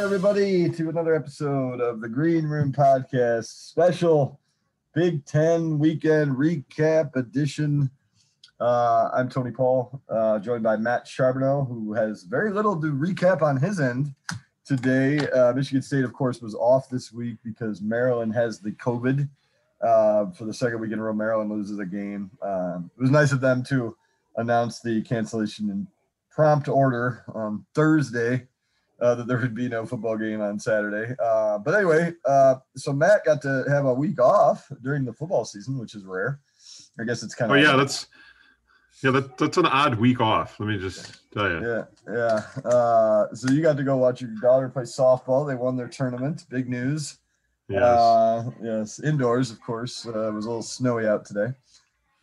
Everybody, to another episode of the Green Room Podcast special Big Ten weekend recap edition. Uh, I'm Tony Paul, uh, joined by Matt Charbonneau, who has very little to recap on his end today. Uh, Michigan State, of course, was off this week because Maryland has the COVID. Uh, for the second week in a row, Maryland loses a game. Um, it was nice of them to announce the cancellation in prompt order on Thursday. Uh, that there would be no football game on Saturday. Uh, but anyway, uh, so Matt got to have a week off during the football season, which is rare. I guess it's kind of. Oh yeah, that's yeah, that, that's an odd week off. Let me just tell you. Yeah, yeah. Uh, so you got to go watch your daughter play softball. They won their tournament. Big news. Yes. Uh, yes, indoors, of course. Uh, it was a little snowy out today.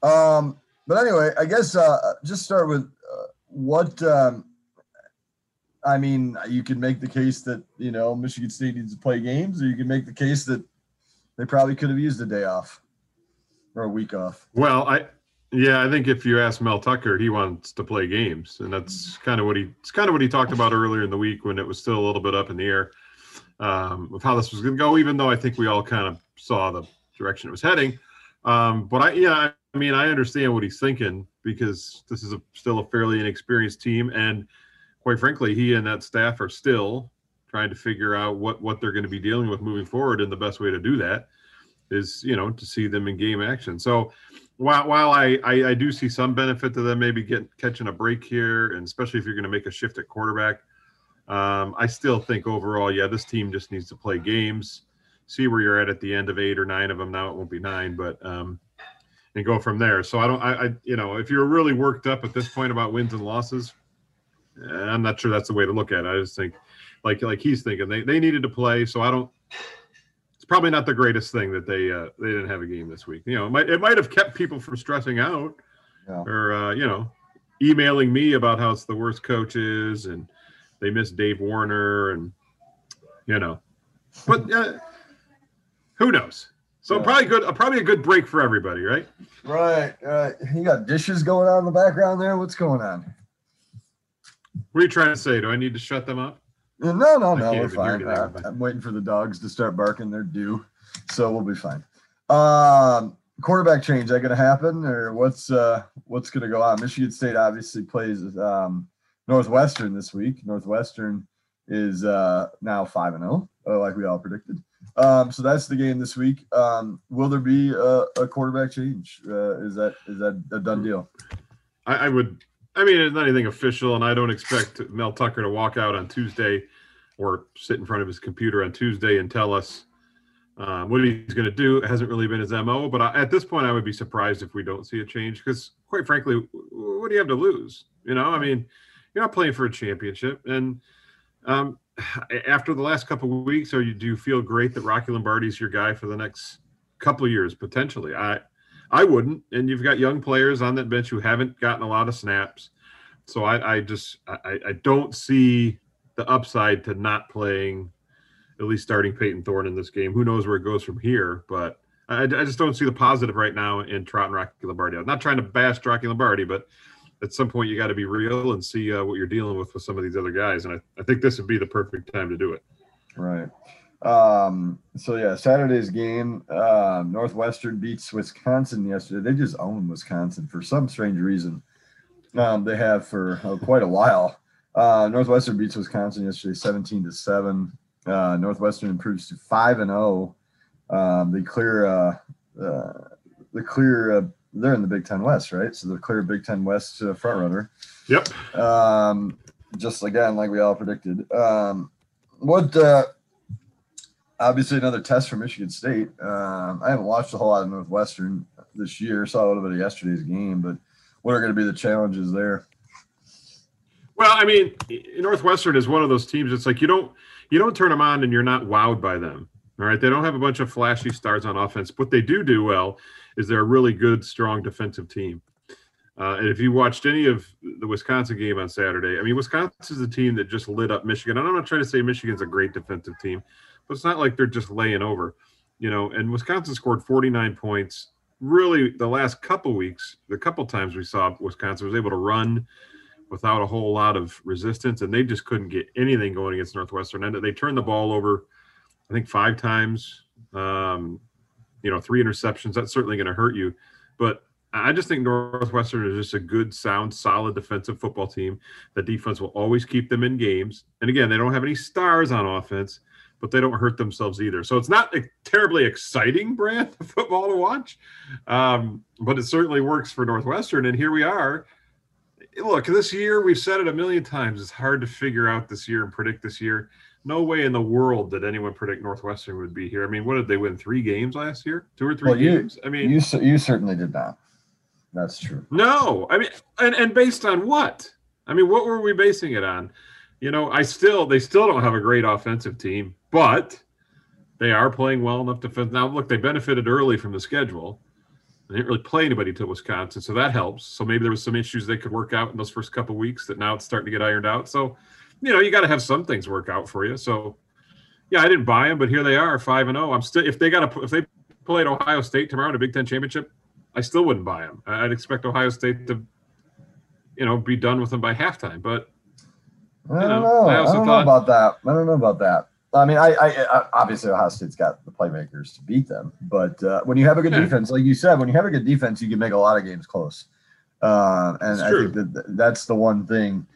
Um, but anyway, I guess uh, just start with uh, what. Um, I mean, you can make the case that you know Michigan State needs to play games, or you can make the case that they probably could have used a day off or a week off. well, I yeah, I think if you ask Mel Tucker, he wants to play games, and that's kind of what he it's kind of what he talked about earlier in the week when it was still a little bit up in the air um, of how this was going to go. Even though I think we all kind of saw the direction it was heading, um, but I yeah, I mean, I understand what he's thinking because this is a, still a fairly inexperienced team, and quite frankly, he and that staff are still trying to figure out what what they're going to be dealing with moving forward, and the best way to do that is you know to see them in game action. So while while I, I I do see some benefit to them maybe getting catching a break here, and especially if you're going to make a shift at quarterback, um, I still think overall, yeah, this team just needs to play games, see where you're at at the end of eight or nine of them. Now it won't be nine, but um, and go from there. So I don't, I, I you know, if you're really worked up at this point about wins and losses, I'm not sure that's the way to look at it. I just think, like like he's thinking, they they needed to play, so I don't it's probably not the greatest thing that they uh, they didn't have a game this week. You know, it might it might have kept people from stressing out Yeah. or uh, you know, emailing me about how it's the worst coaches and they miss Dave Warner and you know, but uh, who knows? So Yeah. probably good, probably a good break for everybody, right? Right, right. You got dishes going on in the background there. What's going on? What are you trying to say? Do I need to shut them up? No, no, no, We're fine. Uh, I'm waiting for the dogs to start barking. They're due, so we'll be fine. Um, quarterback change that going to happen, or what's uh, what's going to go on? Michigan State obviously plays um, Northwestern this week. Northwestern is uh, now five and zero, like we all predicted. Um, so that's the game this week. Um, will there be a, a quarterback change? Uh, is that is that a done deal? I, I would. I mean, it's not anything official, and I don't expect Mel Tucker to walk out on Tuesday or sit in front of his computer on Tuesday and tell us uh, what he's going to do. It hasn't really been his mo. But I, at this point, I would be surprised if we don't see a change because, quite frankly, what do you have to lose? You know, I mean, you're not playing for a championship, and um, after the last couple of weeks, are you do you feel great that Rocky Lombardi's your guy for the next couple of years potentially? I I wouldn't. And you've got young players on that bench who haven't gotten a lot of snaps. So I, I just I, I don't see the upside to not playing at least starting Payton Thorne in this game. Who knows where it goes from here? But I, I just don't see the positive right now in Trot and Rocky Lombardi. I'm not trying to bash Rocky Lombardi, but at some point you got to be real and see uh, what you're dealing with with some of these other guys. And I, I think this would be the perfect time to do it. Right. Um, so yeah, Saturday's game, uh, Northwestern beats Wisconsin yesterday. They just own Wisconsin for some strange reason. Um, they have for uh, quite a while. Uh, Northwestern beats Wisconsin yesterday, seventeen to seven. Uh, Northwestern improves to five and zero. Um, they clear. Uh, uh, the clear. Uh, they're in the Big Ten West, right? So the clear Big Ten West uh, front runner Yep. um, just again like we all predicted. Um, what uh, obviously another test for Michigan State. Um, I haven't watched a whole lot of Northwestern. this year. Saw a little bit of yesterday's game, but what are going to be the challenges there? Well, I mean, Northwestern is one of those teams. It's like you don't you don't turn them on and you're not wowed by them. All right, they don't have a bunch of flashy stars on offense. What they do do well is they're a really good, strong defensive team. Uh, and if you watched any of the Wisconsin game on Saturday, I mean, Wisconsin is a team that just lit up Michigan. And I'm not trying to say Michigan's a great defensive team, but it's not like they're just laying over, you know. And Wisconsin scored 49 points. Really, the last couple weeks, the couple times we saw Wisconsin was able to run without a whole lot of resistance, and they just couldn't get anything going against Northwestern. And they turned the ball over, I think, five times. Um, you know, three interceptions. That's certainly going to hurt you, but I just think Northwestern is just a good, sound, solid defensive football team. The defense will always keep them in games. And again, they don't have any stars on offense, but they don't hurt themselves either. So it's not a terribly exciting brand of football to watch, um, but it certainly works for Northwestern. And here we are. Look, this year, we've said it a million times. It's hard to figure out this year and predict this year. No way in the world did anyone predict Northwestern would be here. I mean, what did they win? Three games last year? Two or three well, games? You, I mean, you, you certainly did not. That's true. No, I mean, and, and based on what? I mean, what were we basing it on? You know, I still they still don't have a great offensive team, but they are playing well enough defense. Now, look, they benefited early from the schedule. They didn't really play anybody to Wisconsin, so that helps. So maybe there was some issues they could work out in those first couple weeks that now it's starting to get ironed out. So, you know, you got to have some things work out for you. So, yeah, I didn't buy them, but here they are, five and zero. Oh. I'm still if they got to if they played Ohio State tomorrow in a Big Ten championship, I still wouldn't buy them. I'd expect Ohio State to, you know, be done with them by halftime. But I don't know. know. I, I, don't thought, know about that. I don't know about that. I mean, I, I, obviously Ohio State's got the playmakers to beat them, but uh, when you have a good yeah. defense, like you said, when you have a good defense, you can make a lot of games close. Uh, and I think that that's the one thing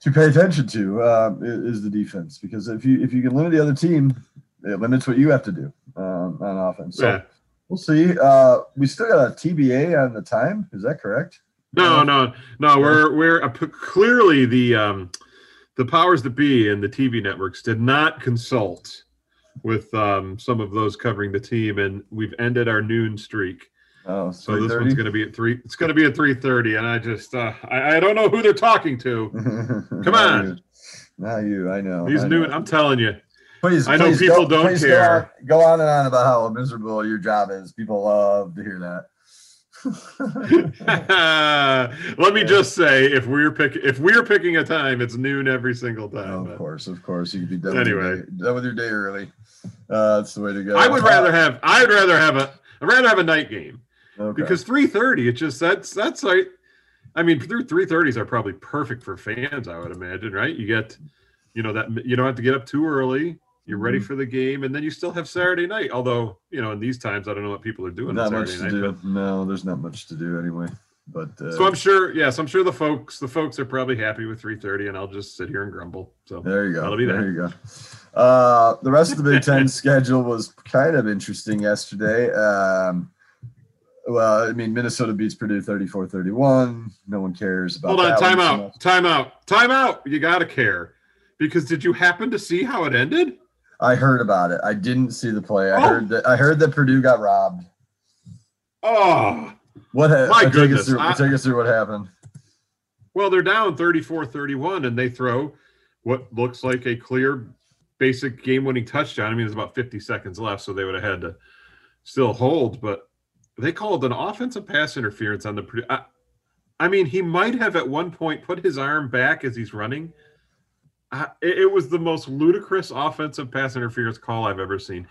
to pay attention to uh, is the defense because if you if you can limit the other team, it limits what you have to do um, on offense. So, yeah. We'll see. Uh, we still got a TBA on the time. Is that correct? No, no, no. We're we're clearly the um, the powers that be and the TV networks did not consult with um, some of those covering the team, and we've ended our noon streak. Oh, so this one's going to be at three. It's going to be at three thirty, and I just uh, I, I don't know who they're talking to. Come on, not you. I know. These I noon. I'm telling you. Please, I know please people go, don't care. Go on, go on, and on about how miserable your job is. People love to hear that. Let me just say, if we're picking if we're picking a time, it's noon every single time. Oh, of course, of course, you can be done. Anyway, with day, done with your day early. Uh, that's the way to go. I would rather have. I would rather have a. I'd rather have a night game okay. because three thirty. It just that's that's like. I mean, through three thirties are probably perfect for fans. I would imagine, right? You get you know that you don't have to get up too early. You're ready mm-hmm. for the game, and then you still have Saturday night. Although you know, in these times, I don't know what people are doing. Not much to night, do. But... No, there's not much to do anyway. But uh... so I'm sure. Yes, I'm sure the folks the folks are probably happy with 3:30, and I'll just sit here and grumble. So there you go. That'll be there. There you go. Uh, the rest of the Big Ten schedule was kind of interesting yesterday. Um, well, I mean, Minnesota beats Purdue 34 31. No one cares about Hold on, time out, time out, time out. You got to care. Because did you happen to see how it ended? I heard about it. I didn't see the play. I oh. heard that I heard that Purdue got robbed. Oh, what ha- my goodness! Take us, through, I, take us through what happened. Well, they're down 34-31 and they throw what looks like a clear basic game-winning touchdown. I mean, there's about 50 seconds left, so they would have had to still hold, but they called an offensive pass interference on the Purdue. I, I mean, he might have at one point put his arm back as he's running it was the most ludicrous offensive pass interference call I've ever seen.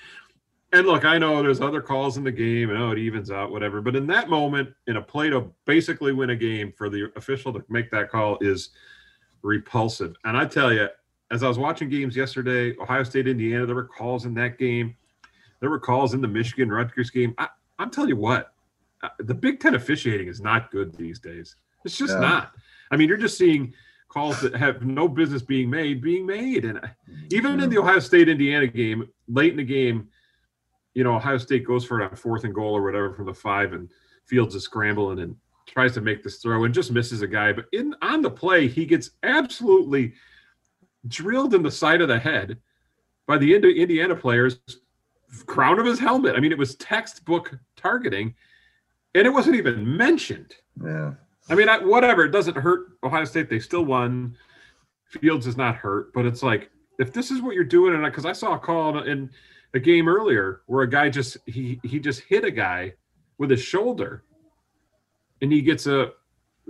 And look, I know there's other calls in the game, and oh, it evens out, whatever. But in that moment, in a play to basically win a game, for the official to make that call is repulsive. And I tell you, as I was watching games yesterday, Ohio State, Indiana, there were calls in that game. There were calls in the Michigan Rutgers game. I, am telling you what, uh, the Big Ten officiating is not good these days. It's just yeah. not. I mean, you're just seeing calls that have no business being made being made. And mm-hmm. even in the Ohio State Indiana game, late in the game, you know, Ohio State goes for a fourth and goal or whatever from the five, and Fields is scrambling and tries to make this throw and just misses a guy. But in on the play, he gets absolutely drilled in the side of the head by the Indiana players, crown of his helmet. I mean, it was textbook targeting. and it wasn't even mentioned. Yeah. I mean, I, whatever. It doesn't hurt Ohio State. They still won. Fields is not hurt, but it's like if this is what you're doing, and because I saw a call in a game earlier where a guy just he he just hit a guy with his shoulder, and he gets a.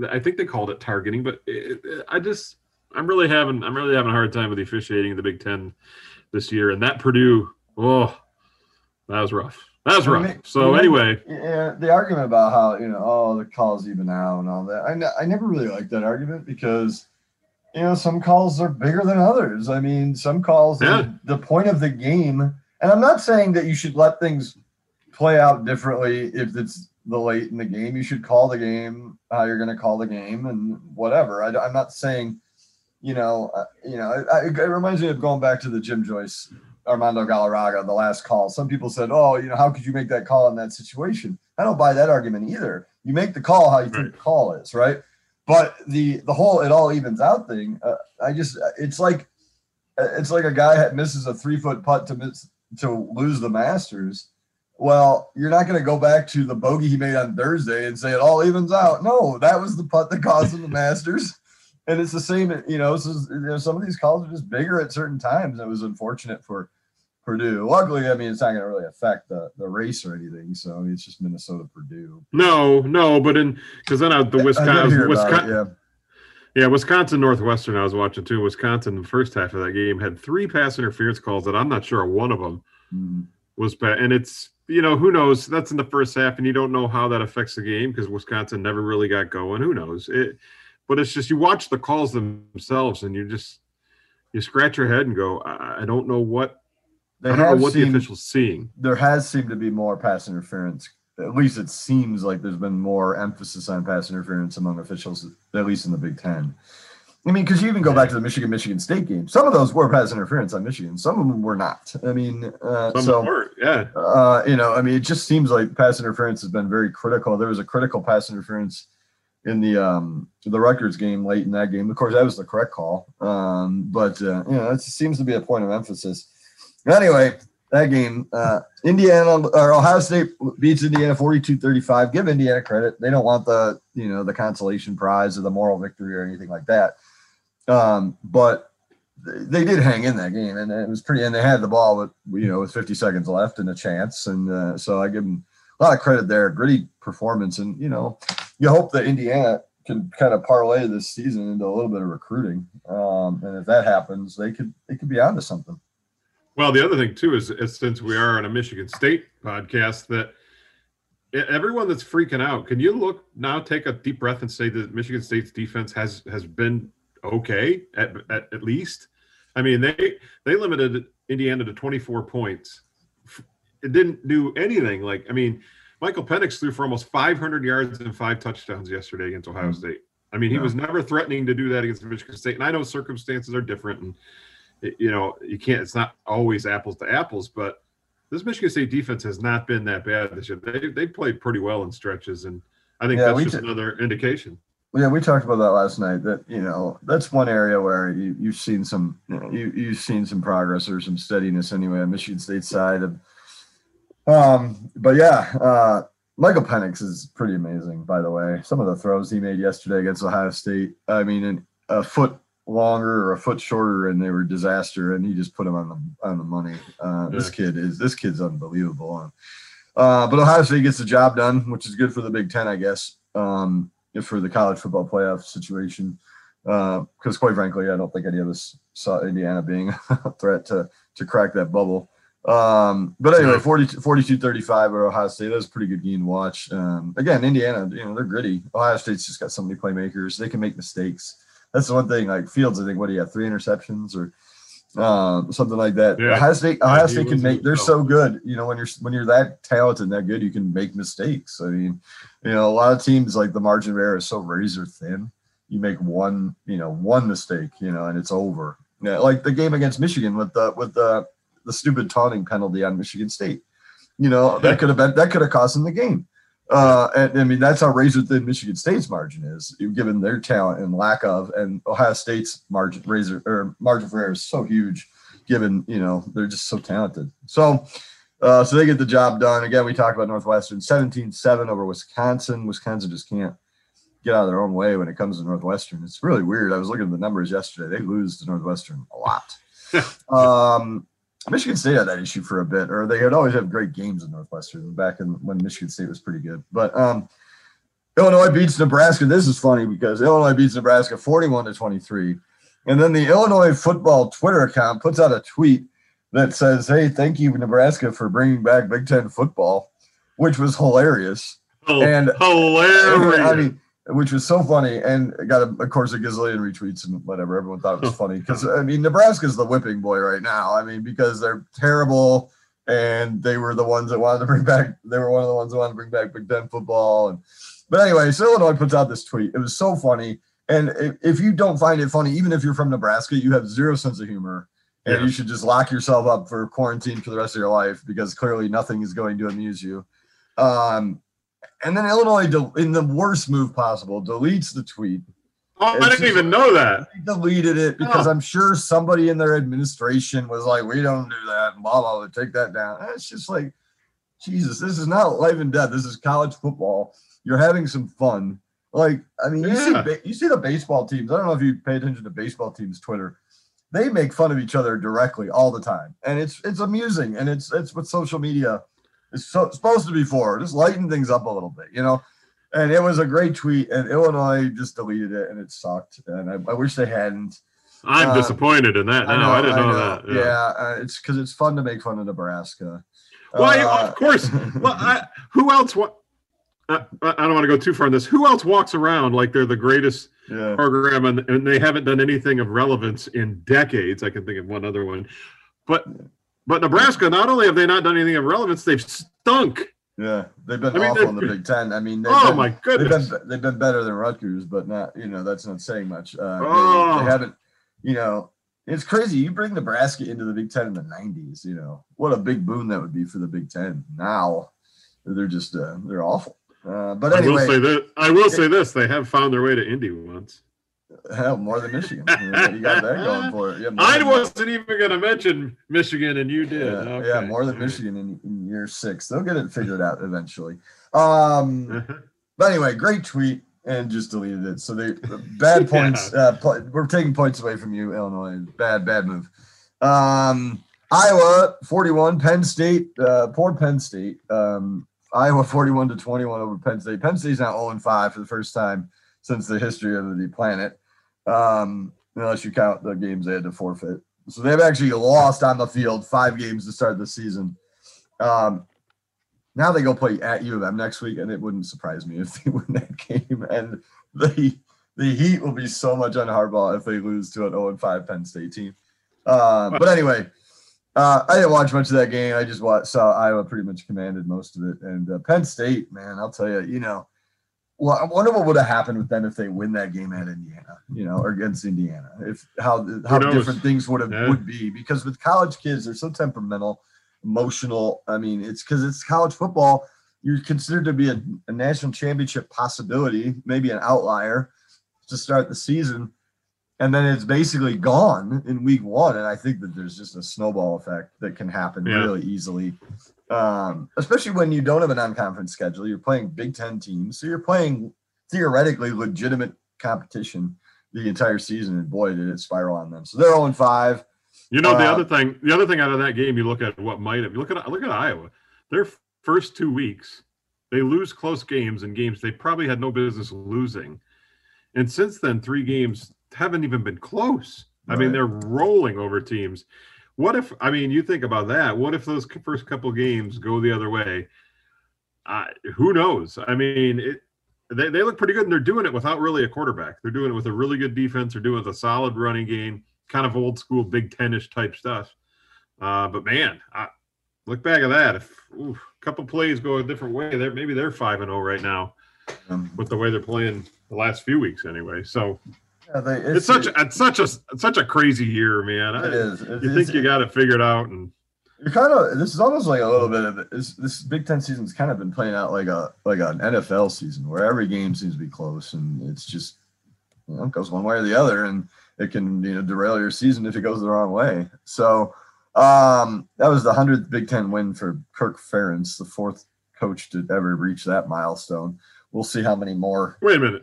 I think they called it targeting, but it, it, I just I'm really having I'm really having a hard time with the officiating in the Big Ten this year, and that Purdue, oh, that was rough. That right. So anyway, yeah, the argument about how you know, oh, the calls even out and all that. I n- I never really liked that argument because you know some calls are bigger than others. I mean, some calls Yeah. the point of the game, and I'm not saying that you should let things play out differently if it's the late in the game. You should call the game how you're going to call the game and whatever. I, am not saying, you know, uh, you know, I, it reminds me of going back to the Jim Joyce Armando Galarraga, the last call. Some people said, "Oh, you know, how could you make that call in that situation?" I don't buy that argument either. You make the call how you think the call is, right? But the the whole it all evens out thing, uh, I just it's like it's like a guy misses a three foot putt to miss to lose the Masters. Well, you're not going to go back to the bogey he made on Thursday and say it all evens out. No, that was the putt that caused him the Masters. And it's the same, you know, is, you know, some of these calls are just bigger at certain times. It was unfortunate for Purdue. Luckily, I mean, it's not going to really affect the, the race or anything. So I mean, it's just Minnesota Purdue. no, no, but in because then I, the I Wisconsin, hear about it, Wisconsin, yeah. Yeah, Wisconsin Northwestern. I was watching too. Wisconsin, the first half of that game had three pass interference calls that I'm not sure one of them Mhm. was bad. And it's you know who knows that's in the first half, and you don't know how that affects the game because Wisconsin never really got going. Who knows it? But it's just you watch the calls themselves, and you just you scratch your head and go, I, I don't know what They I don't know what the official's seeing. there has seemed to be more pass interference. At least it seems like there's been more emphasis on pass interference among officials, at least in the Big Ten. I mean, because you even go back to the Michigan Michigan State game. Some of those were pass interference on Michigan. Some of them were not. I mean, uh, Some so weren't. Yeah, uh, you know, I mean, it just seems like pass interference has been very critical. There was a critical pass interference in the um the Rutgers game late in that game. Of course, that was the correct call. Um, but uh, you know, it seems to be a point of emphasis. Anyway, that game, uh, Indiana or Ohio State beats Indiana 42-35. Give Indiana credit. They don't want the, you know, the consolation prize or the moral victory or anything like that. Um, but they did hang in that game and it was pretty and they had the ball with you know with 50 seconds left and a chance and uh, so i give them a lot of credit there gritty performance and you know you hope that indiana can kind of parlay this season into a little bit of recruiting um, and if that happens they could they could be onto something Well, the other thing too is, is since we are on a Michigan State podcast, that everyone that's freaking out, can you look now, take a deep breath, and say that Michigan State's defense has has been okay at at, at least. I mean, they they limited Indiana to 24 points. It didn't do anything. Like, I mean, Michael Penix threw for almost 500 yards and five touchdowns yesterday against Ohio Mhm. State. I mean, he Yeah. was never threatening to do that against Michigan State. And I know circumstances are different, and it- you know you can't. It's not always apples to apples, but this Michigan State defense has not been that bad this year. They they played pretty well in stretches, and I think Yeah, that's just did- another indication. yeah we talked about that last night that you know that's one area where you, you've seen some you, you've seen some progress or some steadiness anyway on michigan state side of um but yeah uh Michael Penix is pretty amazing, by the way. Some of the throws he made yesterday against Ohio State, I mean, an- a foot longer or a foot shorter, and they were disaster. And he just put them on the on the money. Uh, This kid is this kid's unbelievable. Uh, but Ohio State gets the job done, which is good for the Big Ten, I guess, um, if for the college football playoff situation. Because quite frankly, I don't think any of us saw Indiana being a threat to to crack that bubble. Um, but anyway, Yeah. 42, 42 35 or Ohio State. That was a pretty good game to watch. Um, again, Indiana, you know, they're gritty. Ohio State's just got so many playmakers. They can make mistakes. That's the one thing. Like Fields, I think, what do you have? Three interceptions or um, something like that. Yeah. Ohio State, Yeah, Ohio he State can make. They're so good. You know, when you're when you're that talented and that good, you can make mistakes. I mean, you know, a lot of teams like the margin of error is so razor thin. You make one, you know, one mistake, you know, and it's over. Yeah, like the game against Michigan with the with the the stupid taunting penalty on Michigan State. You know, that could have been that could have cost them the game. Uh, and I mean that's how razor thin Michigan State's margin is, given their talent and lack of, and Ohio State's margin razor or margin for error is so huge, given you know they're just so talented. So Uh, so they get the job done. Again, we talked about Northwestern 17 7 over Wisconsin. Wisconsin just can't get out of their own way when it comes to Northwestern. It's really weird. I was looking at the numbers yesterday. They lose to Northwestern a lot. um, Michigan State had that issue for a bit, or they had always had great games in Northwestern back in when Michigan State was pretty good. But um, Illinois beats Nebraska. This is funny because Illinois beats Nebraska 41 to 23. And then the Illinois football Twitter account puts out a tweet that says, Hey, thank you, Nebraska, for bringing back Big Ten football, which was hilarious. Oh, And- hilarious. I mean, which was so funny and got, a, of course, a gazillion retweets and whatever. Everyone thought it was funny because, I mean, Nebraska's the whipping boy right now. I mean, because they're terrible and they were the ones that wanted to bring back, they were one of the ones that wanted to bring back Big Ten football. And, but anyway, so Illinois puts out this tweet. It was so funny. And if, if you don't find it funny, even if you're from Nebraska, you have zero sense of humor. And Yeah. you should just lock yourself up for quarantine for the rest of your life because clearly nothing is going to amuse you. Um, and then Illinois, in the worst move possible, deletes the tweet. oh, I didn't even know that. Deleted it because Oh. I'm sure somebody in their administration was like, "We don't do that," and blah blah. blah take that down. And It's just like, Jesus, this is not life and death. This is college football. You're having some fun. Like, I mean, you see, you see the baseball teams. I don't know if you pay attention to baseball teams' Twitter. They make fun of each other directly all the time, and it's it's amusing, and it's it's what social media is so, supposed to be for. Just lighten things up a little bit, you know. And it was a great tweet, and Illinois just deleted it, and it sucked. And I, I wish they hadn't. I'm Uh, disappointed in that now. I, didn't know, that. Yeah, uh, it's because it's fun to make fun of Nebraska. Why, Uh, of course. Well, I, who else? Wa- I, I don't want to go too far on this. Who else walks around like they're the greatest yeah. program and, and they haven't done anything of relevance in decades? I can think of one other one, but but Nebraska. Not only have they not done anything of relevance, they've stunk. Yeah, they've been I mean, awful in the Big Ten. I mean, they've Oh been, my they've goodness! been they've been better than Rutgers, but not you know that's not saying much. Uh, they- Oh. they, haven't, you know, it's crazy. You bring Nebraska into the Big Ten in the '90s. You know what a big boon that would be for the Big Ten. Now they're just uh, they're awful. Uh, but I will say that I will say this: they have found their way to Indy once. Hell, more than Michigan. you got that going for it. Yeah, I wasn't even going to mention Michigan, and you did. Yeah, Okay. yeah, more than Michigan in, in year six. They'll get it figured out eventually. Um, but anyway, great tweet and just deleted it. So they bad points. Uh, po- we're taking points away from you, Illinois. Bad, bad move. Um, Iowa 41, Penn State. Uh, poor Penn State. Um, Iowa 41 to 21 over Penn State. Penn State's now 0 5 for the first time since the history of the planet. Um, unless you count the games they had to forfeit. So they've actually lost on the field five games to start the season. Um, now they go play at U of M next week, and it wouldn't surprise me if they win that game. And the the Heat will be so much on Harbaugh if they lose to an 0 5 Penn State team. Uh, but anyway, uh, I didn't watch much of that game. I just watched, saw Iowa pretty much commanded most of it. And uh, Penn State, man, I'll tell you, you know, well, I wonder what would have happened with them if they win that game at Indiana, you know, or against Indiana. If how how different things would have Yeah. would be because with college kids, they're so temperamental, emotional. I mean, it's because it's college football. You're considered to be a, a national championship possibility, maybe an outlier to start the season, and then it's basically gone in week one. And I think that there's just a snowball effect that can happen Yeah. really easily um, especially when you don't have a non-conference schedule. You're playing Big Ten teams, so you're playing theoretically legitimate competition the entire season. And boy, did it spiral on them. So they're 0 5. You know the Uh, other thing. The other thing out of that game, you look at what might have. You look at look at Iowa. Their first two weeks, they lose close games and games they probably had no business losing, and since then, three games haven't even been close. I mean, they're rolling over teams. What if? I mean, you think about that. What if those first couple games go the other way? Uh, who knows? I mean, it, they, they look pretty good, and they're doing it without really a quarterback. They're doing it with a really good defense. They're doing it with a solid running game, kind of old school Big Ten-ish type stuff. Uh, but man, I, look back at that. If oof, a couple plays go a different way, they're maybe they're five and zero right now Um, with the way they're playing the last few weeks anyway. So yeah, they, it's, such it's such a it's such a crazy year, man. it I, is. It you think you got to figure it figured out, and You're kind of. This is almost like a little bit of this. This Big Ten season's kind of been playing out like a like an NFL season where every game seems to be close, and it's just you know it goes one way or the other, and it can you know derail your season if it goes the wrong way. So Um, that was the hundredth Big Ten win for Kirk Ferentz, the fourth coach to ever reach that milestone. We'll see how many more. Wait a minute.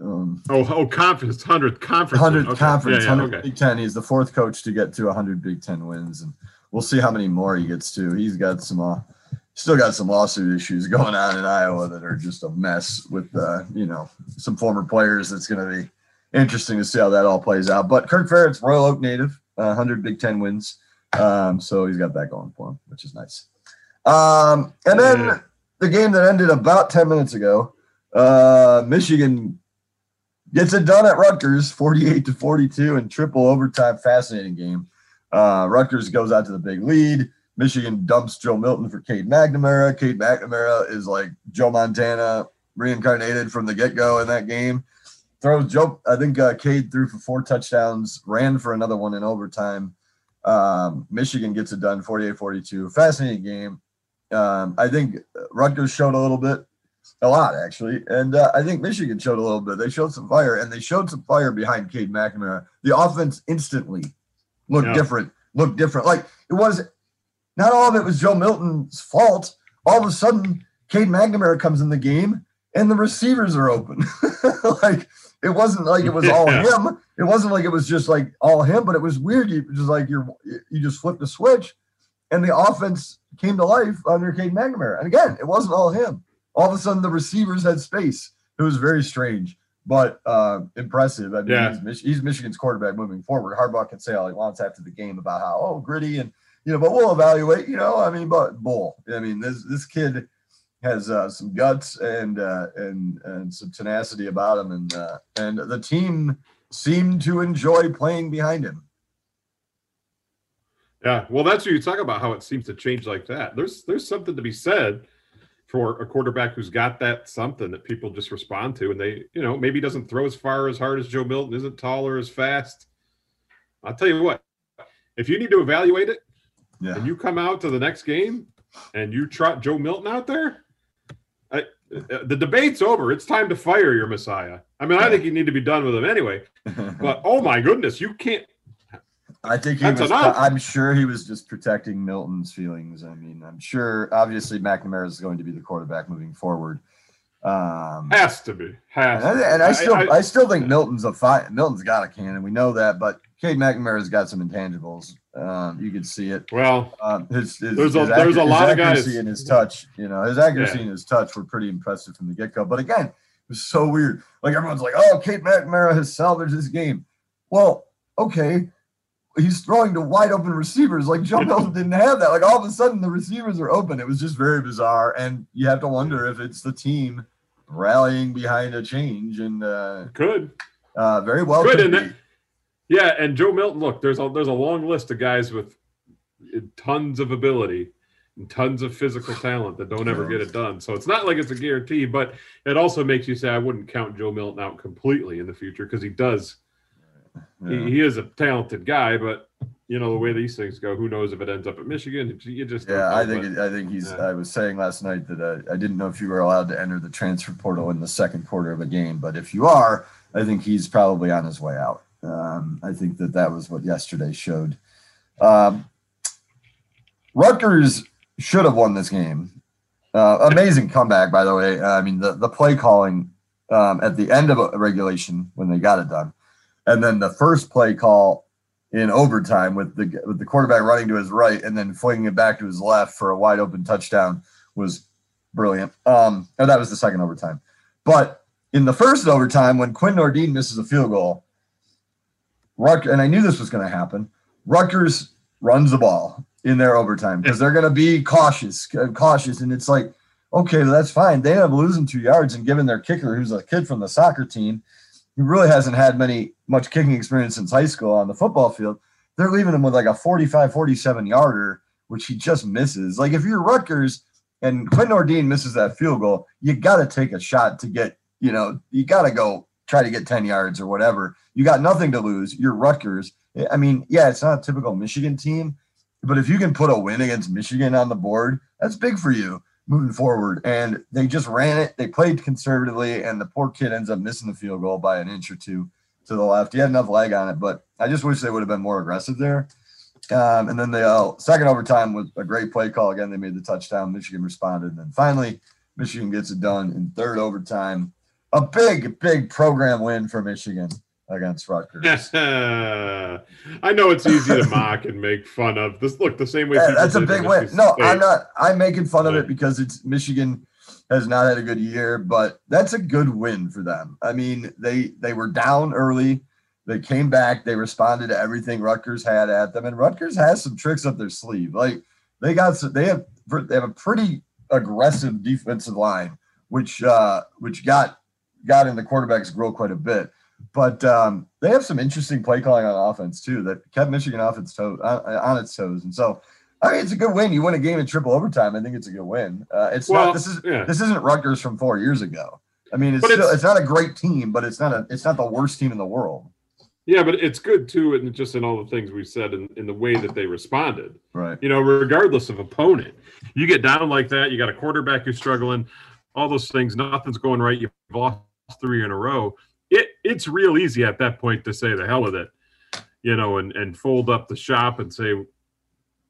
Um, Oh, oh, conference, hundredth conference. hundredth Okay. conference, Yeah, yeah, hundred okay. Big Ten. He's the fourth coach to get to hundred Big Ten wins, and we'll see how many more he gets to. He's got some, uh, still got some lawsuit issues going on in Iowa that are just a mess with, uh, you know, some former players. That's going to be interesting to see how that all plays out. But Kirk Ferentz, Royal Oak native, uh, hundred Big Ten wins, um, so he's got that going for him, which is nice. Um, and then Yeah. the game that ended about ten minutes ago, uh, Michigan gets it done at Rutgers, 48 to 42 in triple overtime. Fascinating game. Uh, Rutgers goes out to the big lead. Michigan dumps Joe Milton for Cade McNamara. Cade McNamara is like Joe Montana reincarnated from the get go in that game. Throws Joe, I think uh, Cade threw for four touchdowns, ran for another one in overtime. Um, Michigan gets it done 48 42. Fascinating game. Um, I think Rutgers showed a little bit a lot actually, and uh, I think Michigan showed a little bit. They showed some fire, and they showed some fire behind Cade McNamara. The offense instantly looked Yeah. different. Looked different. Like it was not all of it was Joe Milton's fault. All of a sudden, Cade McNamara comes in the game, and the receivers are open. like it wasn't like it was all Yeah. him. It wasn't like it was just like all him, but it was weird. You just like you're you just flipped the switch, and the offense came to life under Cade McNamara. And again, it wasn't all him all of a sudden the receivers had space. It was very strange, but uh, impressive. I mean, Yeah. he's, Mich- he's Michigan's quarterback moving forward. Harbaugh can say all he wants after the game about how oh gritty and you know, but we'll evaluate. You know, I mean, but bull. I mean, this this kid has uh, some guts and uh, and and some tenacity about him, and uh, and the team seemed to enjoy playing behind him. Yeah, well, that's what you talk about how it seems to change like that. There's there's something to be said for a quarterback who's got that something that people just respond to, and they, you know, maybe doesn't throw as far as hard as Joe Milton, isn't taller as fast. I'll tell you what, if you need to evaluate it, Yeah, and you come out to the next game and you trot Joe Milton out there, I, uh, the debate's over. It's time to fire your Messiah. I mean, I think you need to be done with him anyway. But oh my goodness, you can't. I think he That's was. enough. I'm sure he was just protecting Milton's feelings. I mean, I'm sure. Obviously, McNamara is going to be the quarterback moving forward. Um, Has to be. Has. and, I, and I still, I, I- still think Milton's a fine. Milton's got a cannon. We know that, but Cade McNamara's got some intangibles. Um, you can see it. well, Um, his, his, There's a- his there's a lot of guys- accuracy and his touch. You know, his accuracy Yeah. and his touch were pretty impressive from the get go. But again, it was so weird. Like everyone's like, "Oh, Cade McNamara has salvaged this game." Well, okay, he's throwing to wide open receivers. Like Joe Milton didn't have that. Like all of a sudden, the receivers are open. It was just very bizarre, and you have to wonder if it's the team rallying behind a change. And uh, good. uh, very well, Good, could and Yeah, and Joe Milton. Look, there's a there's a long list of guys with tons of ability and tons of physical talent that don't ever get it done. So it's not like it's a guarantee, but it also makes you say I wouldn't count Joe Milton out completely in the future because he does. Yeah. He, he is a talented guy, but you know the way these things go. Who knows if it ends up at Michigan? You just Yeah, I think it, I think he's. yeah. I was saying last night that uh, I didn't know if you were allowed to enter the transfer portal in the second quarter of a game, but if you are, I think he's probably on his way out. Um, I think that that was what yesterday showed. Um, Rutgers should have won this game. Uh, amazing comeback, by the way. Uh, I mean, the the play calling um, at the end of a regulation when they got it done, and then the first play call in overtime with the with the quarterback running to his right and then flinging it back to his left for a wide open touchdown was brilliant. Um, and that was the second overtime. But in the first overtime, when Quinn Nordin misses a field goal, Ruck and I knew this was going to happen. Rutgers runs the ball in their overtime because they're going to be cautious, cautious, and it's like, okay, that's fine. They end up losing two yards and giving their kicker, who's a kid from the soccer team, who really hasn't had many much kicking experience since high school on the football field. They're leaving him with like a 45, 47 yarder, which he just misses. Like if you're Rutgers and Quinn Nordin misses that field goal, you got to take a shot to get, you know, you got to go try to get 10 yards or whatever. You got nothing to lose. You're Rutgers. I mean, yeah, it's not a typical Michigan team, but if you can put a win against Michigan on the board, that's big for you moving forward. And they just ran it. They played conservatively, and the poor kid ends up missing the field goal by an inch or two to the left. He had enough leg on it, but I just wish they would have been more aggressive there. Um, and then the uh, second overtime was a great play call. Again, they made the touchdown. Michigan responded. And then finally, Michigan gets it done in third overtime. A big, big program win for Michigan against Rutgers. I know it's easy to mock and make fun of this. Look, the same way. Yeah, that's a big win. No, State. I'm not. I'm making fun of it because it's Michigan has not had a good year, but that's a good win for them. I mean, they they were down early. They came back. They responded to everything Rutgers had at them, and Rutgers has some tricks up their sleeve. Like they got some, they have they have a pretty aggressive defensive line, which uh which got got in the quarterback's grill quite a bit. But um, they have some interesting play calling on offense too that kept Michigan off its toe on, on its toes, and so I mean it's a good win. You win a game in triple overtime. I think it's a good win. Uh, it's Well, not this is yeah. this isn't Rutgers from four years ago. I mean, it's still, it's- it's, not a great team, but it's not a it's not the worst team in the world. Yeah, but it's good too, and just in all the things we've said in, in the way that they responded. Right. You know, regardless of opponent, you get down like that. You got a quarterback who's struggling. All those things, nothing's going right. You've lost three in a row. It it's real easy at that point to say the hell with it, you know, and and fold up the shop and say,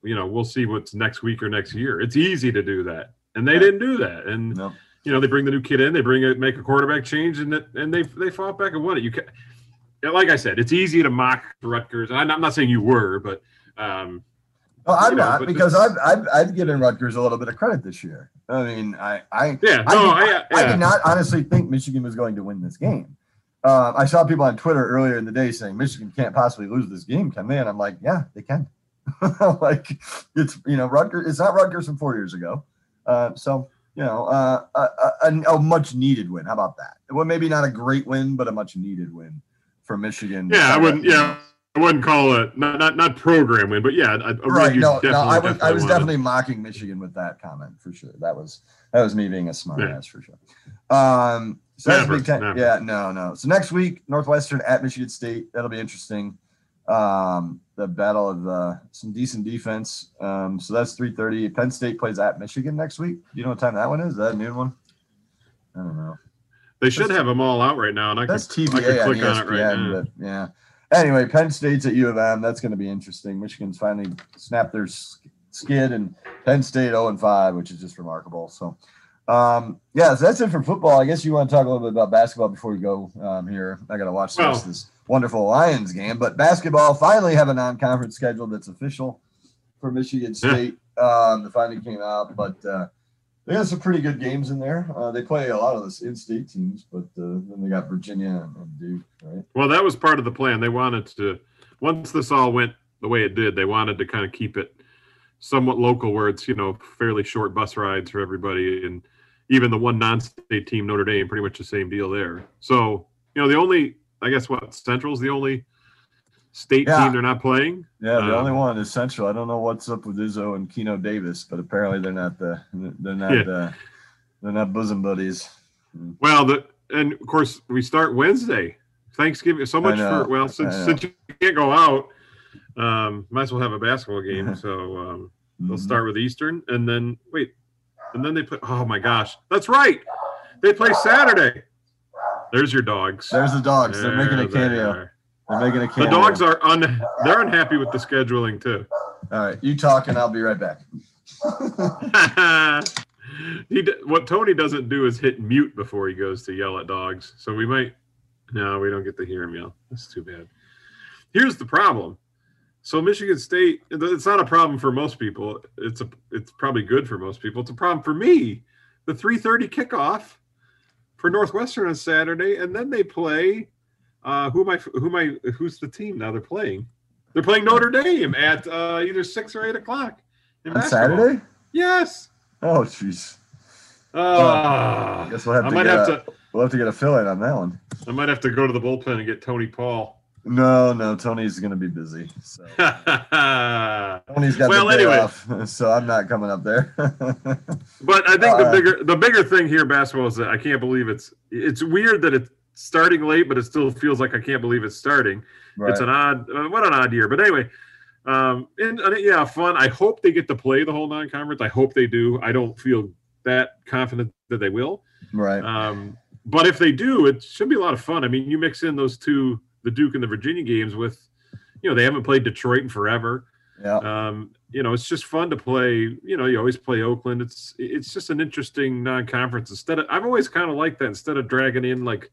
you know, we'll see what's next week or next year. It's easy to do that, and they Yeah. didn't do that. And No. you know, they bring the new kid in, they bring it, make a quarterback change, and it, and they they fought back and won it. You can, like I said, it's easy to mock Rutgers. I'm I'm not saying you were, but um, Well, I'm You know, not because this- I've, I've I've given Rutgers a little bit of credit this year. I mean, I I yeah, I, no, I, I yeah. did not honestly think Michigan was going to win this game. Uh, I saw people on Twitter earlier in the day saying Michigan can't possibly lose this game, can they? And I'm like, yeah, they can. like it's you know Rutgers. It's not Rutgers from four years ago. Uh, so you know uh, a, a, a much needed win. How about that? Well, maybe not a great win, but a much needed win for Michigan. Yeah, I wouldn't. Yeah, I wouldn't call it not not not program win, but yeah, a win right no no i was i was wanted. definitely mocking michigan with that comment for sure that was that was me being a smart Yeah. ass for sure um so Never, big ten never. yeah no no so next week northwestern at michigan state that'll be interesting um the battle of uh, some decent defense um so that's 3.30 penn state plays at michigan next week do you know what time that one is is that a noon one i don't know They should have them all out right now, and I that's could, I TBA could on click on it right ESPN, now. but yeah. Anyway, Penn State's at U of M. That's going to be interesting. Michigan's finally snapped their skid, and Penn State 0 and 5, which is just remarkable. So, um, yeah, so that's it for football. I guess you want to talk a little bit about basketball before we go um, here. I got to watch the rest of Well- this wonderful Lions game, but basketball finally have a non-conference schedule that's official for Michigan Yeah. State. Um, the finally came out, but uh, they got some pretty good games in there. Uh, they play a lot of those in-state teams, but uh, then they got Virginia and, and Duke, right? Well, that was part of the plan. They wanted to, once this all went the way it did, they wanted to kind of keep it somewhat local, where it's you know fairly short bus rides for everybody, and even the one non-state team, Notre Dame, pretty much the same deal there. So you know the only, I guess, what Central's the only state Yeah. team they're not playing. Yeah, the Um, only one is Central. I don't know what's up with Izzo and Keno Davis, but apparently they're not the they're not Yeah. the they're not bosom buddies. Well, the and of course we start Wednesday. Thanksgiving. So much for well, since since you can't go out, um, might as well have a basketball game. So um, they'll Mhm. start with Eastern, and then wait, and then they play. Oh my gosh, that's right. They play Saturday. There's your dogs. There's the dogs. They're making a There they cameo. They're making a cameo. The cameo. dogs are un. They're unhappy with the scheduling too. All right, you talk and I'll be right back. he d- what Tony doesn't do is hit mute before he goes to yell at dogs. So we might no, we don't get to hear him yell. That's too bad. Here's the problem. So Michigan State, it's not a problem for most people. It's a it's probably good for most people. It's a problem for me. The 3:30 kickoff for Northwestern on Saturday, and then they play. Uh, who am I? Who am I? Who's the team now? They're playing. They're playing Notre Dame at uh, either six or eight o'clock. On basketball. Saturday? Yes. Oh, jeez. Uh, I guess we'll have I to might get have a, to. we'll have to get a fill in on that one. I might have to go to the bullpen and get Tony Paul. No, no, Tony's gonna be busy. So Tony's got Well, the day anyway. off, so I'm not coming up there. But I think the Uh, bigger the bigger thing here, basketball, is that I can't believe it's it's weird that it's starting late, but it still feels like I can't believe it's starting. right. It's an odd, uh, what an odd year. But anyway, um, and, and yeah, fun. I hope they get to play the whole non-conference. I hope they do. I don't feel that confident that they will. right. Um, but if they do, it should be a lot of fun. I mean, you mix in those two, the Duke and the Virginia games with, you know, they haven't played Detroit in forever. Yeah. Um, you know, it's just fun to play. You know, you always play Oakland. It's it's just an interesting non-conference. Instead of, I've always kind of liked that. Instead of dragging in like,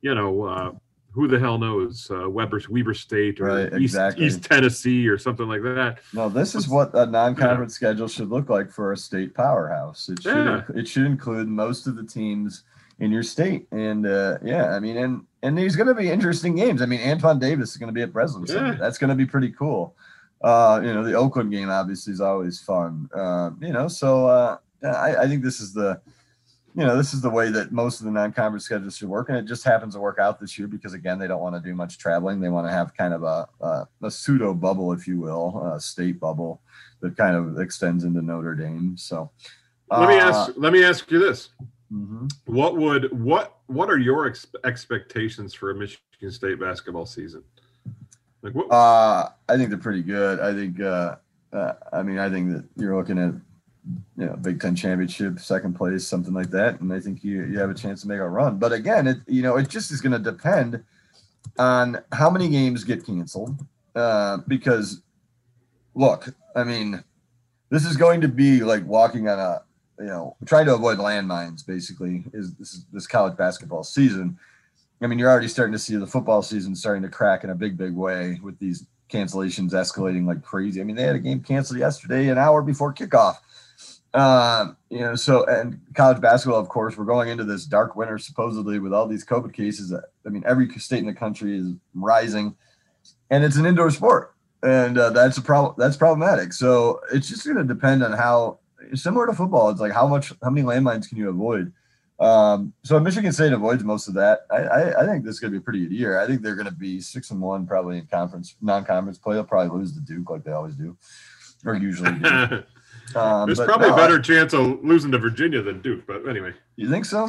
you know, uh, who the hell knows, uh, Weber Weber State or Right, East, exactly. East Tennessee or something like that. No, this is what a non-conference schedule should look like for a state powerhouse. It should Yeah. it should include most of the teams in your state, and uh, yeah, I mean, and and these going to be interesting games. I mean, Antoine Davis is going to be at Breslin. Yeah. That's going to be pretty cool. Uh, you know, the Oakland game obviously is always fun. Uh, you know, so uh, I, I think this is the you know, this is the way that most of the non-conference schedules should work, and it just happens to work out this year because again, they don't want to do much traveling. They want to have kind of a a, a pseudo bubble, if you will, a state bubble that kind of extends into Notre Dame. So, Let me uh, ask. Let me ask you this: mhm. What would what what are your ex- expectations for a Michigan State basketball season? Like what? Uh, I think they're pretty good. I think. Uh, uh, I mean, I think that you're looking at you know Big Ten championship, second place, something like that, and I think you you have a chance to make a run. But again, it you know it just is going to depend on how many games get canceled. Uh, because look, I mean, this is going to be like walking on a you know trying to avoid landmines. Basically, is this this college basketball season. I mean, you're already starting to see the football season starting to crack in a big, big way with these cancellations escalating like crazy. I mean, they had a game canceled yesterday, an hour before kickoff. Um, you know, so and college basketball, of course, we're going into this dark winter supposedly with all these COVID cases. I mean, every state in the country is rising, and it's an indoor sport, and uh, that's a problem. That's problematic. So it's just going to depend on how similar to football. It's like how much, how many landmines can you avoid? Um, so Michigan State avoids most of that, I, I, I think this is going to be a pretty good year. I think they're going to be six and one probably in conference, non-conference play. They'll probably lose to Duke like they always do, or usually do. Um, There's probably no, a better chance of losing to Virginia than Duke, but anyway, You think so?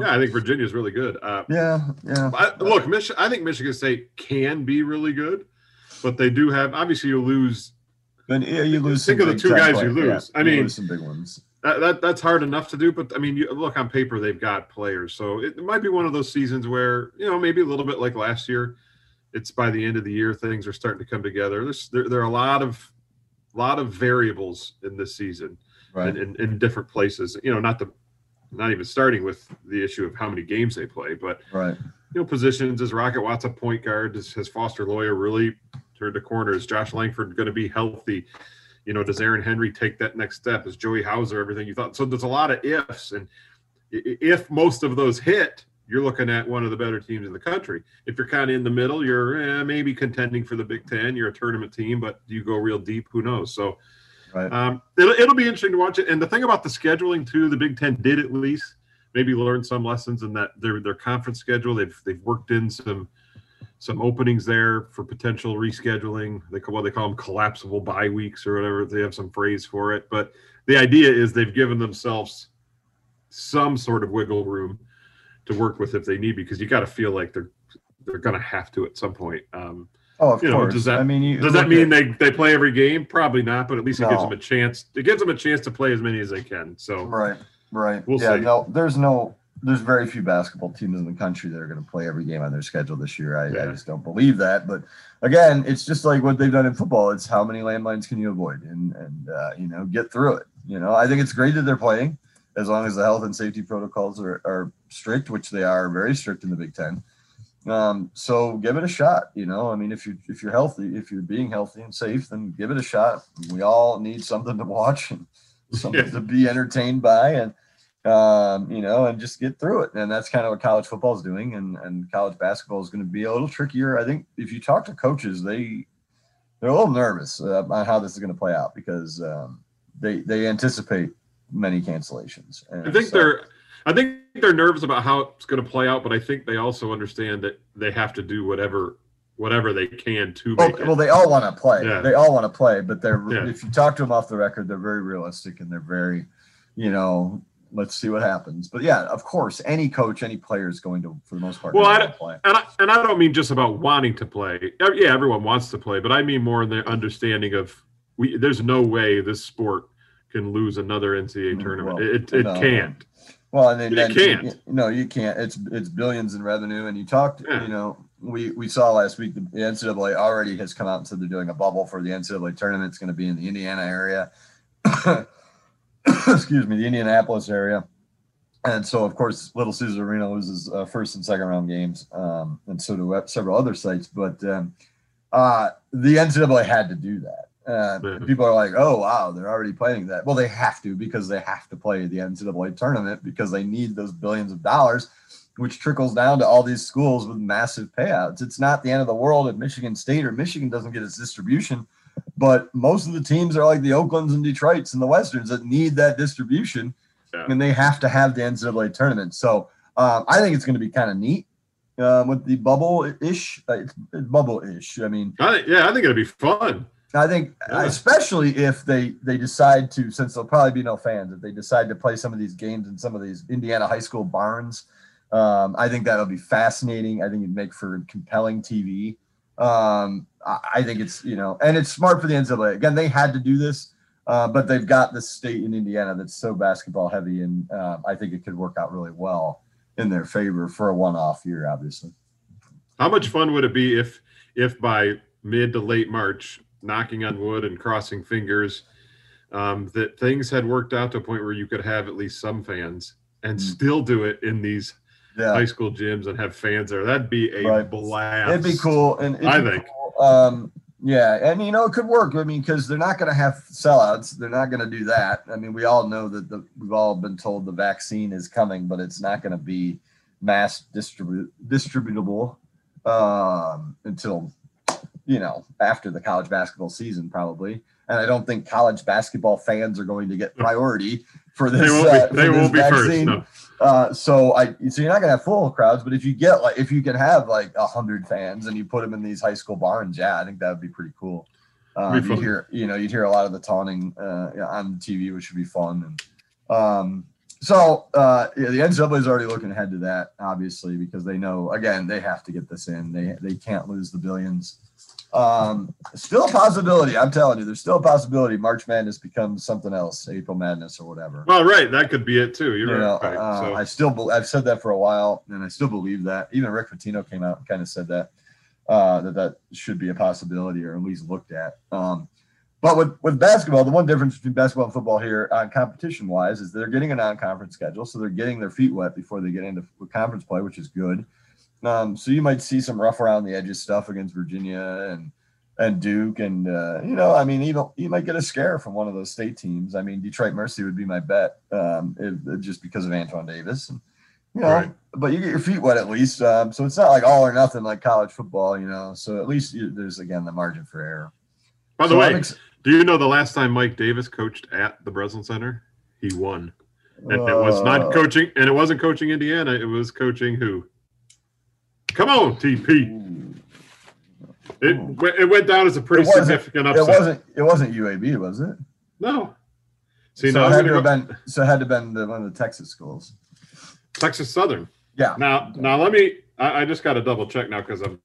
yeah, I think Virginia's really good. Uh, Yeah, yeah. I, look, Mich- I think Michigan State can be really good, but they do have obviously you lose But yeah, you lose. Think some of the two guys you play- yeah, lose. I mean- lose some big ones. that, that that's hard enough to do. But I mean, you look on paper, they've got players, so it, might be one of those seasons where you know maybe a little bit like last year. It's by the end of the year things are starting to come together. There's there, there are a lot of lot of variables in this season Right. in, in, in different places. You know, not the not even starting with the issue of how many games they play, but Right. you know, positions as Rocket Watts a point guard, does has Foster Loyer really turned a corner? Is Josh Langford going to be healthy? You know, does Aaron Henry take that next step? Is Joey Hauser everything you thought? So there's a lot of ifs, and if most of those hit, you're looking at one of the better teams in the country. If you're kind of in the middle, you're eh, maybe contending for the Big Ten. You're a tournament team, but do you go real deep? Who knows? So Right. um, it'll, it'll be interesting to watch it. And the thing about the scheduling too, the Big Ten did at least maybe learn some lessons in that their their conference schedule. They've they've worked in some some openings there for potential rescheduling. They call what they call them collapsible bye weeks or whatever. They have some phrase for it, but the idea is they've given themselves some sort of wiggle room to work with if they need because you got to feel like they're they're going to have to at some point. Um, Oh, of You know, course. does that- I mean, you does that mean at- they, they play every game? Probably not, but at least it gives them a chance. It gives them a chance to play as many as they can. So Right. Right. We'll yeah. see. No, there's no. There's very few basketball teams in the country that are going to play every game on their schedule this year. I, I just don't believe that. But again, it's just like what they've done in football. It's how many landmines can you avoid, and and uh, you know get through it. You know, I think it's great that they're playing as long as the health and safety protocols are, are strict, which they are very strict in the Big Ten. Um, so give it a shot. You know, I mean, if you if you're healthy, if you're being healthy and safe, then give it a shot. We all need something to watch and something Yeah. to be entertained by, and um, you know, and just get through it. And that's kind of what college football is doing, and and college basketball is going to be a little trickier. I think if you talk to coaches, they they're a little nervous uh, on how this is going to play out because um, they they anticipate many cancellations. And I think so- they're I think they're nervous about how it's going to play out, but I think they also understand that they have to do whatever whatever they can to Well, make well, it. they all want to play. Yeah. They all want to play, but they're Yeah. if you talk to them off the record, they're very realistic and they're very, you know, let's see what happens. But yeah, of course, any coach, any player is going to, for the most part, Well, I don't- play. And I, and I don't mean just about wanting to play. Yeah, everyone wants to play, but I mean more in the understanding of we. There's no way this sport can lose another NCAA Mm, tournament. well, it it no. can't. Well, and then, You then can't. you- no, you can't. It's it's billions in revenue, and you talked, Yeah. you know, we we saw last week the NCAA already has come out and said they're doing a bubble for the NCAA tournament. It's going to be in the Indiana area. Excuse me, the Indianapolis area. And so, of course, Little Caesar Arena loses uh, first and second round games, um, and so do several other sites. But um, uh, the NCAA had to do that. Uh. People are like, "Oh, wow, they're already playing that." Well, they have to because they have to play the NCAA tournament because they need those billions of dollars, which trickles down to all these schools with massive payouts. It's not the end of the world if Michigan State or Michigan doesn't get its distribution, but most of the teams are like the Oaklands and Detroits and the Westerns that need that distribution, Yeah. and they have to have the NCAA tournament. So um, I think it's going to be kind of neat um, with the bubble ish, uh, bubble ish. I mean, I yeah, I think it'll be fun. I think, Yeah. especially if they they decide to, since there'll probably be no fans, if they decide to play some of these games in some of these Indiana high school barns, um, I think that'll be fascinating. I think it'd make for compelling TV. Um, I, think it's you know, and it's smart for the NCAA. Again, they had to do this, uh, but they've got this state in Indiana that's so basketball heavy, and uh, I think it could work out really well in their favor for a one-off year, obviously. How much fun would it be if if by mid to late March, knocking on wood and crossing fingers, um, that things had worked out to a point where you could have at least some fans and Mm. still do it in these Yeah. high school gyms and have fans there. That'd be a Right. blast. It'd be cool, and I think. cool. Um, yeah, and you know it could work. I mean, because they're not going to have sellouts. They're not going to do that. I mean, we all know that the we've all been told the vaccine is coming, but it's not going to be mass distribute distributable um, until you know after the college basketball season, probably. And I don't think college basketball fans are going to get priority for this. They won't uh, be, for they won't be first. No. Uh, so I so you're not gonna have full crowds, but if you get like if you can have like a hundred fans and you put them in these high school barns, yeah, I think that would be pretty cool. Um, you hear you know you'd hear a lot of the taunting uh, on TV, which would be fun. And um, so uh, yeah, the NCAA is already looking ahead to that, obviously, because they know again they have to get this in. They they can't lose the billions. Um, still a possibility. I'm telling you, there's still a possibility March Madness becomes something else, April Madness or whatever Well, right. That could be it too. You're you know, right. uh, so, I still, bel I've said that for a while, and I still believe that. Even Rick Pitino came out and kind of said that uh, that that should be a possibility, or at least looked at. Um, but with with basketball, the one difference between basketball and football here, on competition wise, is they're getting a non-conference schedule, so they're getting their feet wet before they get into conference play, which is good. Um, so you might see some rough around the edges stuff against Virginia and and Duke, and uh, you know, I mean, even you might get a scare from one of those state teams. I mean, Detroit Mercy would be my bet, um, if, just because of Antoine Davis, and you know, Right. but you get your feet wet at least. Um, so it's not like all or nothing like college football, you know. So at least you, there's again the margin for error. by the So way, ex- do you know the last time Mike Davis coached at the Breslin Center? He won. And it was uh, not coaching, and it wasn't coaching Indiana. It was coaching who? Come on, TP. It, it went down as a pretty It significant It upset. wasn't. It wasn't UAB, was it? No. See, so now it had to have been. So it had to have been the, one of the Texas schools. Texas Southern. Yeah. Now, now let me. I, I just got to double check now because I'm,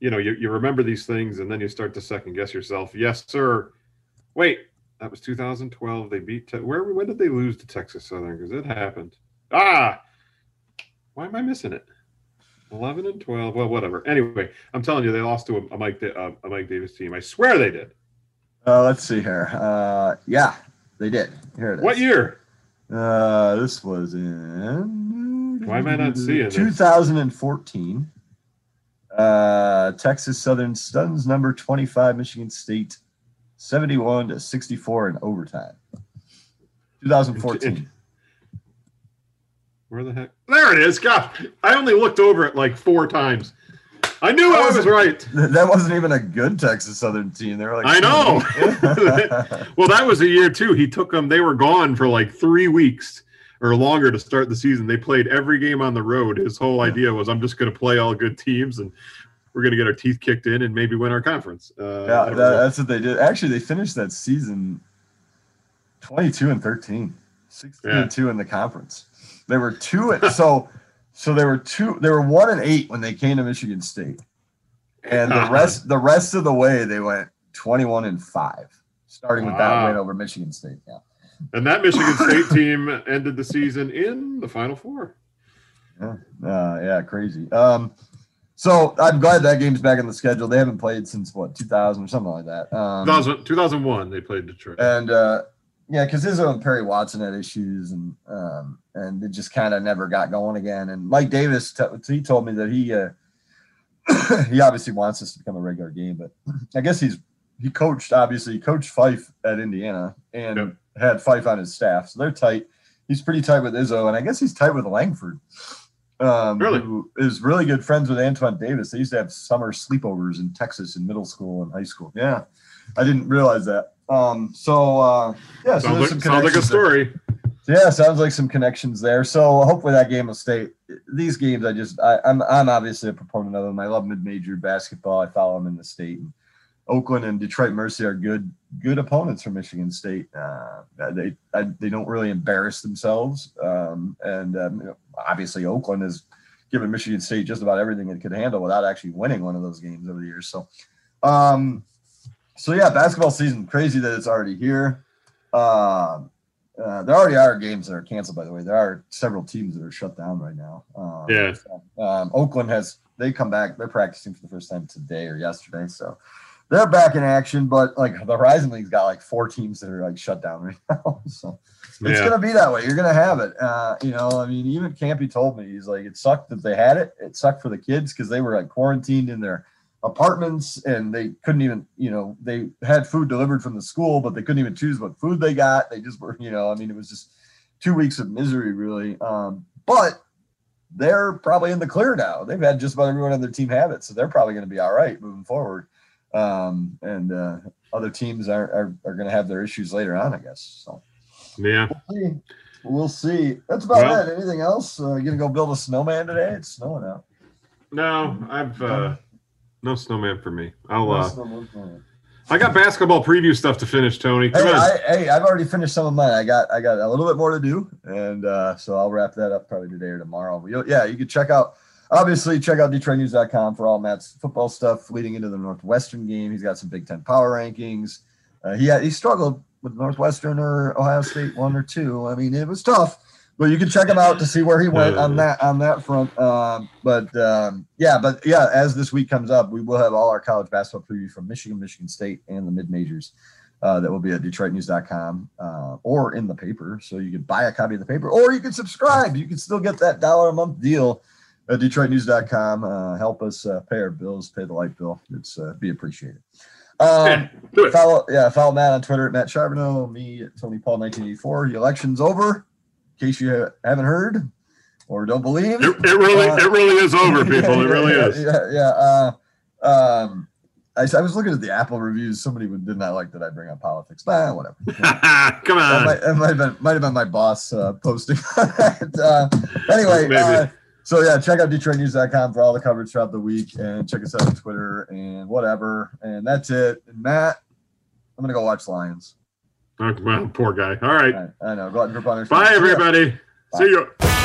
you know, you, you remember these things and then you start to second guess yourself. Yes, sir. Wait, that was 2012. They beat. Te- where? When did they lose to Texas Southern? Because it happened. Ah, why am I missing it? 11 and 12. Well, whatever. Anyway, I'm telling you, they lost to a, a Mike uh, a Mike Davis team. I swear they did. Uh, let's see here. Uh, yeah, they did. Here it is. What year? Uh, this was in. Why am I not seeing this? 2014. Uh, Texas Southern stuns number 25 Michigan State, 71 to 64 in overtime. 2014. Where the heck? There it is. God, I only looked over it like four times. I knew I was right. That wasn't even a good Texas Southern team. They were like, I know. Well, that was a year too. He took them. They were gone for like three weeks or longer to start the season. They played every game on the road. His whole idea was, I'm just going to play all good teams and we're going to get our teeth kicked in and maybe win our conference. Uh, yeah, that that, was it. that's what they did. Actually, they finished that season 22 and 13, 16 Yeah. and 2 in the conference. They were two and so so they were two they were one and eight when they came to Michigan State. And the Uh-huh. rest the rest of the way they went 21 and 5, starting with that Wow. win over Michigan State. Yeah. and that Michigan State team ended the season in the Final Four. Yeah, uh, yeah, crazy. Um, So I'm glad that game's back on the schedule. They haven't played since what 2000 or something like that. Um, 2000, 2001, they played Detroit. and uh, yeah, because Izzo and Perry Watson had issues, and um, and it just kind of never got going again. And Mike Davis, t- he told me that he uh, he obviously wants this to become a regular game, but I guess he's he coached obviously he coached Fife at Indiana and Yep. had Fife on his staff, so they're tight. He's pretty tight with Izzo, and I guess he's tight with Langford. Um, Really? who is really good friends with Antoine Davis. They used to have summer sleepovers in Texas in middle school and high school. Yeah, I didn't realize that. Um, so uh, yeah, so sounds, like, some sounds like a connections there. story. Yeah, sounds like some connections there. So hopefully that game will stay. These games, I just, I, I'm, I'm obviously a proponent of them. I love mid-major basketball. I follow them in the state. And Oakland and Detroit Mercy are good, good opponents for Michigan State. Uh, they, I, they don't really embarrass themselves. Um, and um, you know, obviously Oakland has given Michigan State just about everything it could handle without actually winning one of those games over the years. So, um, so yeah, basketball season crazy that it's already here. Um, uh, there already are games that are canceled, by the way. There are several teams that are shut down right now. Um, Yeah. so, um, Oakland has they come back. They're practicing for the first time today or yesterday, so they're back in action. But like the Horizon League's got like four teams that are like shut down right now. So it's Yeah. gonna be that way. You're gonna have it. Uh, you know, I mean, even Campy told me he's like, it sucked that they had it. It sucked for the kids because they were like quarantined in their apartments and they couldn't even, you know, they had food delivered from the school, but they couldn't even choose what food they got. They just were, you know, I mean, it was just two weeks of misery, really. Um, but they're probably in the clear now. They've had just about everyone on their team have it, so they're probably going to be all right moving forward. Um, and uh, other teams are are, are going to have their issues later on, I guess. So Yeah. we'll see. We'll see. That's about Well- it. Anything else? Uh, you gonna go build a snowman today? It's snowing out. No, I've uh no snowman for me. I'll No uh snowman. I got basketball preview stuff to finish, Tony. Come Hey, on. I, hey, I've already finished some of mine. I got I got a little bit more to do, and uh, so I'll wrap that up probably today or tomorrow. Yeah, you can check out obviously check out DetroitNews.com for all Matt's football stuff leading into the Northwestern game. He's got some Big Ten power rankings. Uh, he had, he struggled with Northwestern or Ohio State one or two. I mean, it was tough, but you can check him out to see where he went on that on that front. Um, but um, yeah, but yeah, as this week comes up, we will have all our college basketball preview from Michigan, Michigan State, and the mid majors. Uh, that will be at DetroitNews.com uh, or in the paper. So you can buy a copy of the paper or you can subscribe. You can still get that dollar a month deal at DetroitNews.com. Uh, help us uh, pay our bills, pay the light bill. It's uh, be appreciated. Um, Yeah, follow yeah follow Matt on Twitter at Matt Charboneau, me at Tony Paul 1984. The election's over, case you haven't heard or don't believe. It, it really Uh, it really is over, people. It really yeah, is. Yeah, yeah. Uh, um, I, I was looking at the Apple reviews. Somebody did not like that I bring up politics. Nah, whatever. Come That on. might, that might have been might have been my boss uh, posting. uh, anyway, Maybe. uh, so yeah, check out DetroitNews.com for all the coverage throughout the week, and check us out on Twitter and whatever. And that's it. And Matt, I'm gonna go watch Lions. Oh, well, poor guy. All right. I, I know. Go out and grip. Bye, everybody. See you.